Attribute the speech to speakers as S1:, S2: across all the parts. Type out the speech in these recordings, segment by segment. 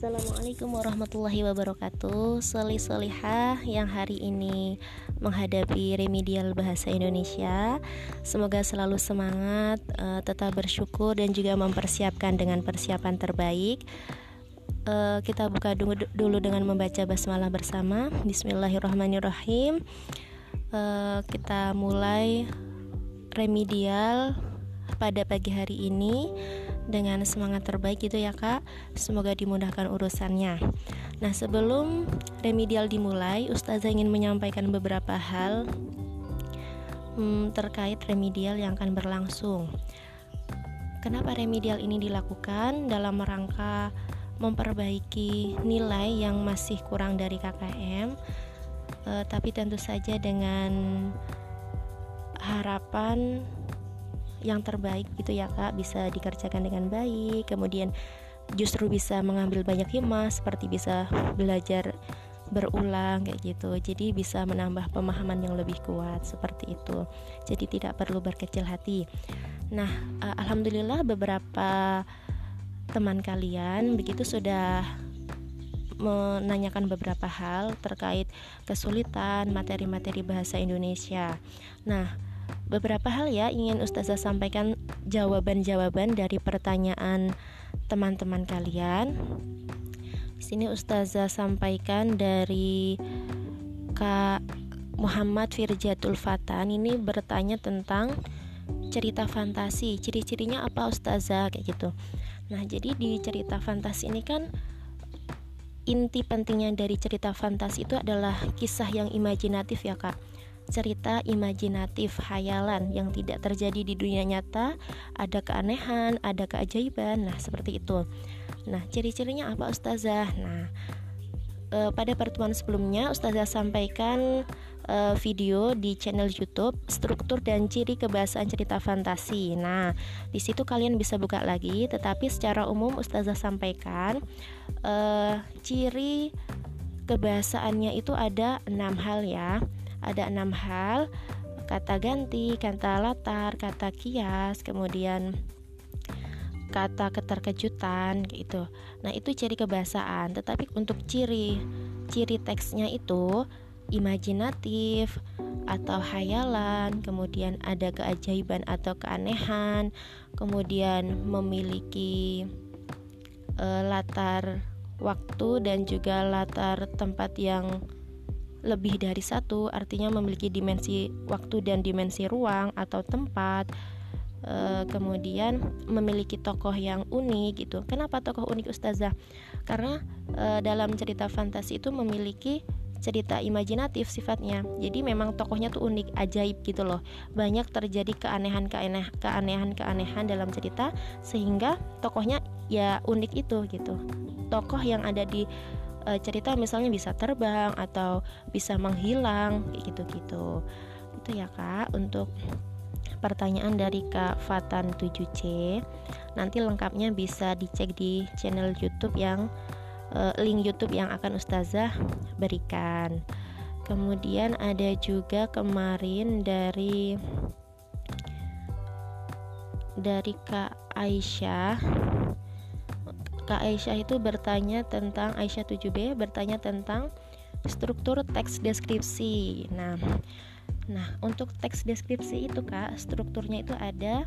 S1: Assalamualaikum warahmatullahi wabarakatuh. Soli solihah yang hari ini menghadapi remedial bahasa Indonesia. Semoga selalu semangat, uh, tetap bersyukur dan juga mempersiapkan dengan persiapan terbaik. Uh, Kita buka dulu dengan membaca basmalah bersama. Bismillahirrahmanirrahim. Uh, Kita mulai remedial pada pagi hari ini dengan semangat terbaik gitu ya kak. Semoga dimudahkan urusannya. Nah sebelum remedial dimulai Ustazah ingin menyampaikan beberapa hal hmm, terkait remedial yang akan berlangsung. Kenapa remedial ini dilakukan? Dalam rangka memperbaiki nilai yang masih kurang dari KKM e, eh, tapi tentu saja dengan harapan yang terbaik gitu ya kak. Bisa dikerjakan dengan baik kemudian justru bisa mengambil banyak hikmah seperti bisa belajar berulang kayak gitu. Jadi bisa menambah pemahaman yang lebih kuat seperti itu. Jadi tidak perlu berkecil hati. Nah uh, alhamdulillah beberapa teman kalian begitu sudah menanyakan beberapa hal terkait kesulitan materi-materi bahasa Indonesia. Nah beberapa hal ya ingin Ustazah sampaikan jawaban-jawaban dari pertanyaan teman-teman kalian. Di sini Ustazah sampaikan dari Kak Muhammad Firjatul Fatan ini bertanya tentang cerita fantasi. Ciri-cirinya apa Ustazah kayak gitu. Nah, jadi di cerita fantasi ini kan inti pentingnya dari cerita fantasi itu adalah kisah yang imajinatif ya, Kak cerita imajinatif hayalan yang tidak terjadi di dunia nyata, ada keanehan, ada keajaiban. Nah, seperti itu. Nah, ciri-cirinya apa Ustazah? Nah, e, pada pertemuan sebelumnya Ustazah sampaikan e, video di channel YouTube struktur dan ciri kebahasaan cerita fantasi. Nah, di situ kalian bisa buka lagi, tetapi secara umum Ustazah sampaikan e, ciri kebahasaannya itu ada enam hal ya ada enam hal kata ganti, kata latar, kata kias, kemudian kata keterkejutan gitu. Nah, itu ciri kebahasaan. Tetapi untuk ciri ciri teksnya itu imajinatif atau hayalan, kemudian ada keajaiban atau keanehan, kemudian memiliki e, latar waktu dan juga latar tempat yang lebih dari satu, artinya memiliki dimensi waktu dan dimensi ruang atau tempat. E, kemudian memiliki tokoh yang unik gitu. Kenapa tokoh unik Ustazah? Karena e, dalam cerita fantasi itu memiliki cerita imajinatif sifatnya. Jadi memang tokohnya tuh unik, ajaib gitu loh. Banyak terjadi keanehan-keanehan dalam cerita sehingga tokohnya ya unik itu gitu. Tokoh yang ada di e, cerita misalnya bisa terbang atau bisa menghilang kayak gitu-gitu. Itu ya kak. Untuk pertanyaan dari Kak Fatan 7C nanti lengkapnya bisa dicek di channel YouTube yang e, link YouTube yang akan Ustazah berikan. Kemudian ada juga kemarin dari dari Kak Aisyah Kak Aisyah itu bertanya tentang Aisyah 7B bertanya tentang struktur teks deskripsi. Nah, nah untuk teks deskripsi itu Kak, strukturnya itu ada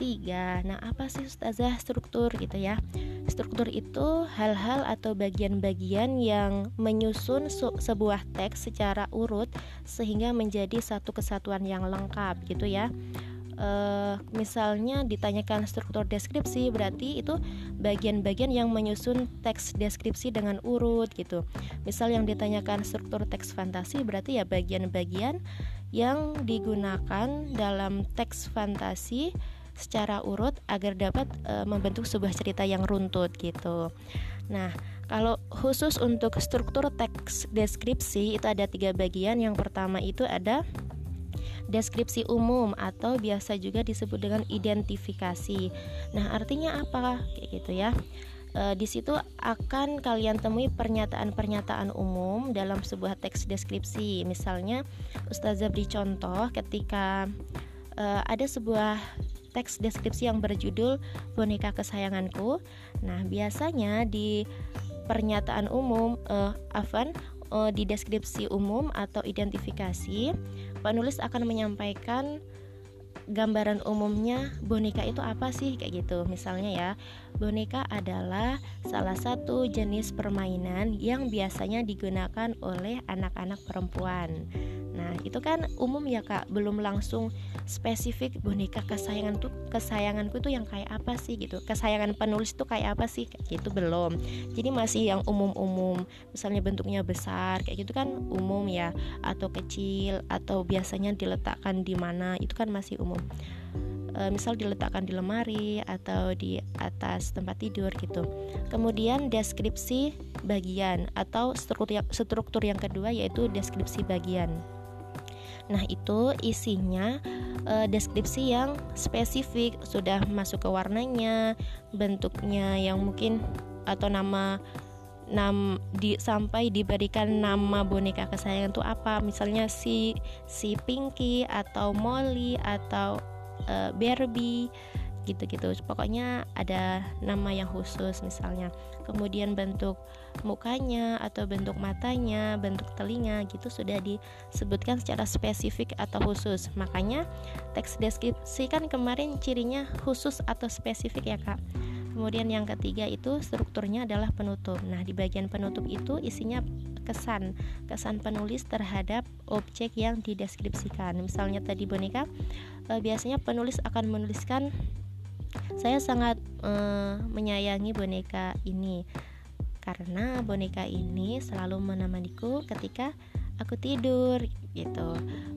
S1: tiga. Nah, apa sih Ustazah struktur gitu ya? Struktur itu hal-hal atau bagian-bagian yang menyusun sebuah teks secara urut sehingga menjadi satu kesatuan yang lengkap gitu ya uh, misalnya ditanyakan struktur deskripsi berarti itu bagian-bagian yang menyusun teks deskripsi dengan urut gitu. Misal yang ditanyakan struktur teks fantasi berarti ya bagian-bagian yang digunakan dalam teks fantasi secara urut agar dapat e, membentuk sebuah cerita yang runtut gitu. Nah, kalau khusus untuk struktur teks deskripsi itu ada tiga bagian. Yang pertama itu ada deskripsi umum atau biasa juga disebut dengan identifikasi. Nah, artinya apa? Kayak gitu ya. E, di situ akan kalian temui pernyataan-pernyataan umum dalam sebuah teks deskripsi. Misalnya, Ustazah beri contoh ketika e, ada sebuah teks deskripsi yang berjudul boneka kesayanganku. Nah, biasanya di pernyataan umum uh, Afan uh, di deskripsi umum atau identifikasi penulis akan menyampaikan gambaran umumnya boneka itu apa sih? kayak gitu. Misalnya ya boneka adalah salah satu jenis permainan yang biasanya digunakan oleh anak-anak perempuan Nah, itu kan umum ya Kak, belum langsung spesifik boneka kesayangan tuh kesayanganku tuh yang kayak apa sih gitu. Kesayangan penulis tuh kayak apa sih? Kayak gitu belum. Jadi masih yang umum-umum. Misalnya bentuknya besar kayak gitu kan umum ya atau kecil atau biasanya diletakkan di mana itu kan masih umum. E, misal diletakkan di lemari atau di atas tempat tidur gitu. Kemudian deskripsi bagian atau struktur struktur yang kedua yaitu deskripsi bagian. Nah, itu isinya e, deskripsi yang spesifik, sudah masuk ke warnanya, bentuknya yang mungkin atau nama nam di sampai diberikan nama boneka kesayangan itu apa. Misalnya si si Pinky atau Molly atau e, Barbie gitu-gitu pokoknya ada nama yang khusus misalnya kemudian bentuk mukanya atau bentuk matanya bentuk telinga gitu sudah disebutkan secara spesifik atau khusus makanya teks deskripsi kan kemarin cirinya khusus atau spesifik ya kak Kemudian yang ketiga itu strukturnya adalah penutup. Nah, di bagian penutup itu isinya kesan, kesan penulis terhadap objek yang dideskripsikan. Misalnya tadi boneka, eh, biasanya penulis akan menuliskan saya sangat uh, menyayangi boneka ini karena boneka ini selalu menemaniku ketika aku tidur gitu.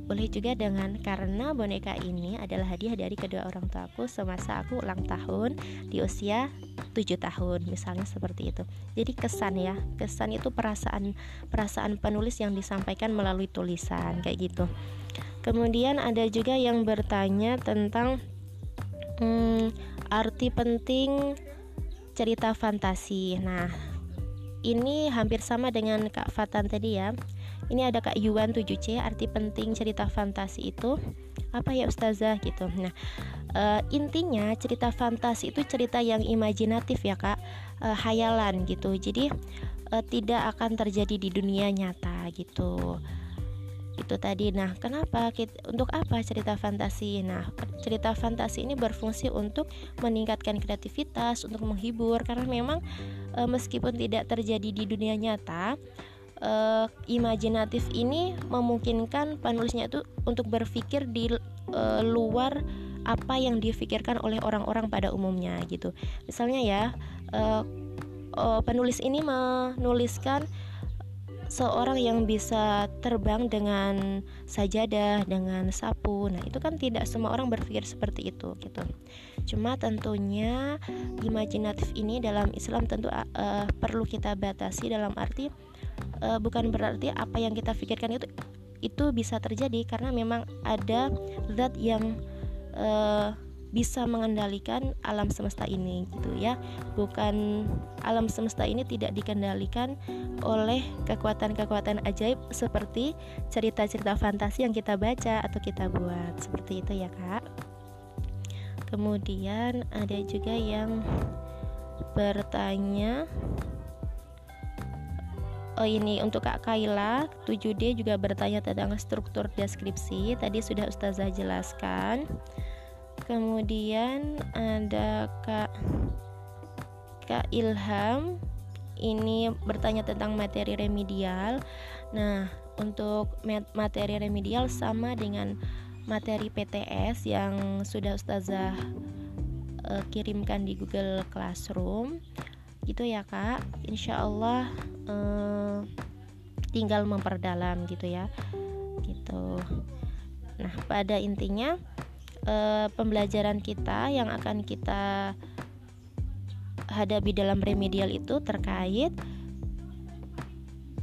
S1: Boleh juga dengan karena boneka ini adalah hadiah dari kedua orang tuaku semasa aku ulang tahun di usia 7 tahun misalnya seperti itu. Jadi kesan ya, kesan itu perasaan perasaan penulis yang disampaikan melalui tulisan kayak gitu. Kemudian ada juga yang bertanya tentang hmm, arti penting cerita fantasi. Nah, ini hampir sama dengan Kak Fatan tadi ya. Ini ada Kak Yuan 7C, arti penting cerita fantasi itu apa ya Ustazah gitu. Nah, e, intinya cerita fantasi itu cerita yang imajinatif ya Kak, e, hayalan gitu. Jadi e, tidak akan terjadi di dunia nyata gitu itu tadi. Nah kenapa kita, untuk apa cerita fantasi? Nah cerita fantasi ini berfungsi untuk meningkatkan kreativitas untuk menghibur. Karena memang e, meskipun tidak terjadi di dunia nyata e, imajinatif ini memungkinkan penulisnya itu untuk berpikir di e, luar apa yang difikirkan oleh orang-orang pada umumnya gitu. Misalnya ya e, penulis ini menuliskan seorang yang bisa terbang dengan sajadah, dengan sapu. Nah, itu kan tidak semua orang berpikir seperti itu gitu. Cuma tentunya imajinatif ini dalam Islam tentu uh, perlu kita batasi dalam arti uh, bukan berarti apa yang kita pikirkan itu itu bisa terjadi karena memang ada zat yang uh, bisa mengendalikan alam semesta ini gitu ya. Bukan alam semesta ini tidak dikendalikan oleh kekuatan-kekuatan ajaib seperti cerita-cerita fantasi yang kita baca atau kita buat. Seperti itu ya kak. Kemudian ada juga yang bertanya Oh ini untuk Kak Kaila. 7D juga bertanya tentang struktur deskripsi. Tadi sudah Ustazah jelaskan kemudian ada Kak Kak Ilham ini bertanya tentang materi remedial. Nah, untuk materi remedial sama dengan materi PTS yang sudah Ustazah uh, kirimkan di Google Classroom. Gitu ya, Kak. Insya Allah uh, tinggal memperdalam gitu ya. Gitu. Nah, pada intinya e, pembelajaran kita yang akan kita hadapi dalam remedial itu terkait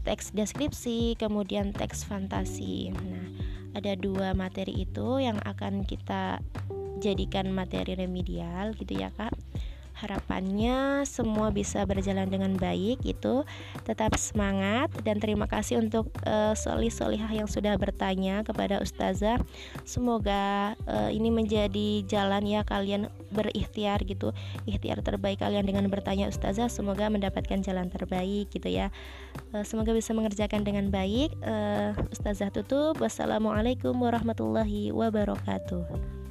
S1: teks deskripsi, kemudian teks fantasi. Nah, ada dua materi itu yang akan kita jadikan materi remedial gitu ya, Kak. Harapannya semua bisa berjalan dengan baik itu tetap semangat dan terima kasih untuk uh, solih solihah yang sudah bertanya kepada ustazah. Semoga uh, ini menjadi jalan ya kalian berikhtiar gitu. Ikhtiar terbaik kalian dengan bertanya ustazah semoga mendapatkan jalan terbaik gitu ya. Uh, semoga bisa mengerjakan dengan baik. Uh, ustazah tutup. Wassalamualaikum warahmatullahi wabarakatuh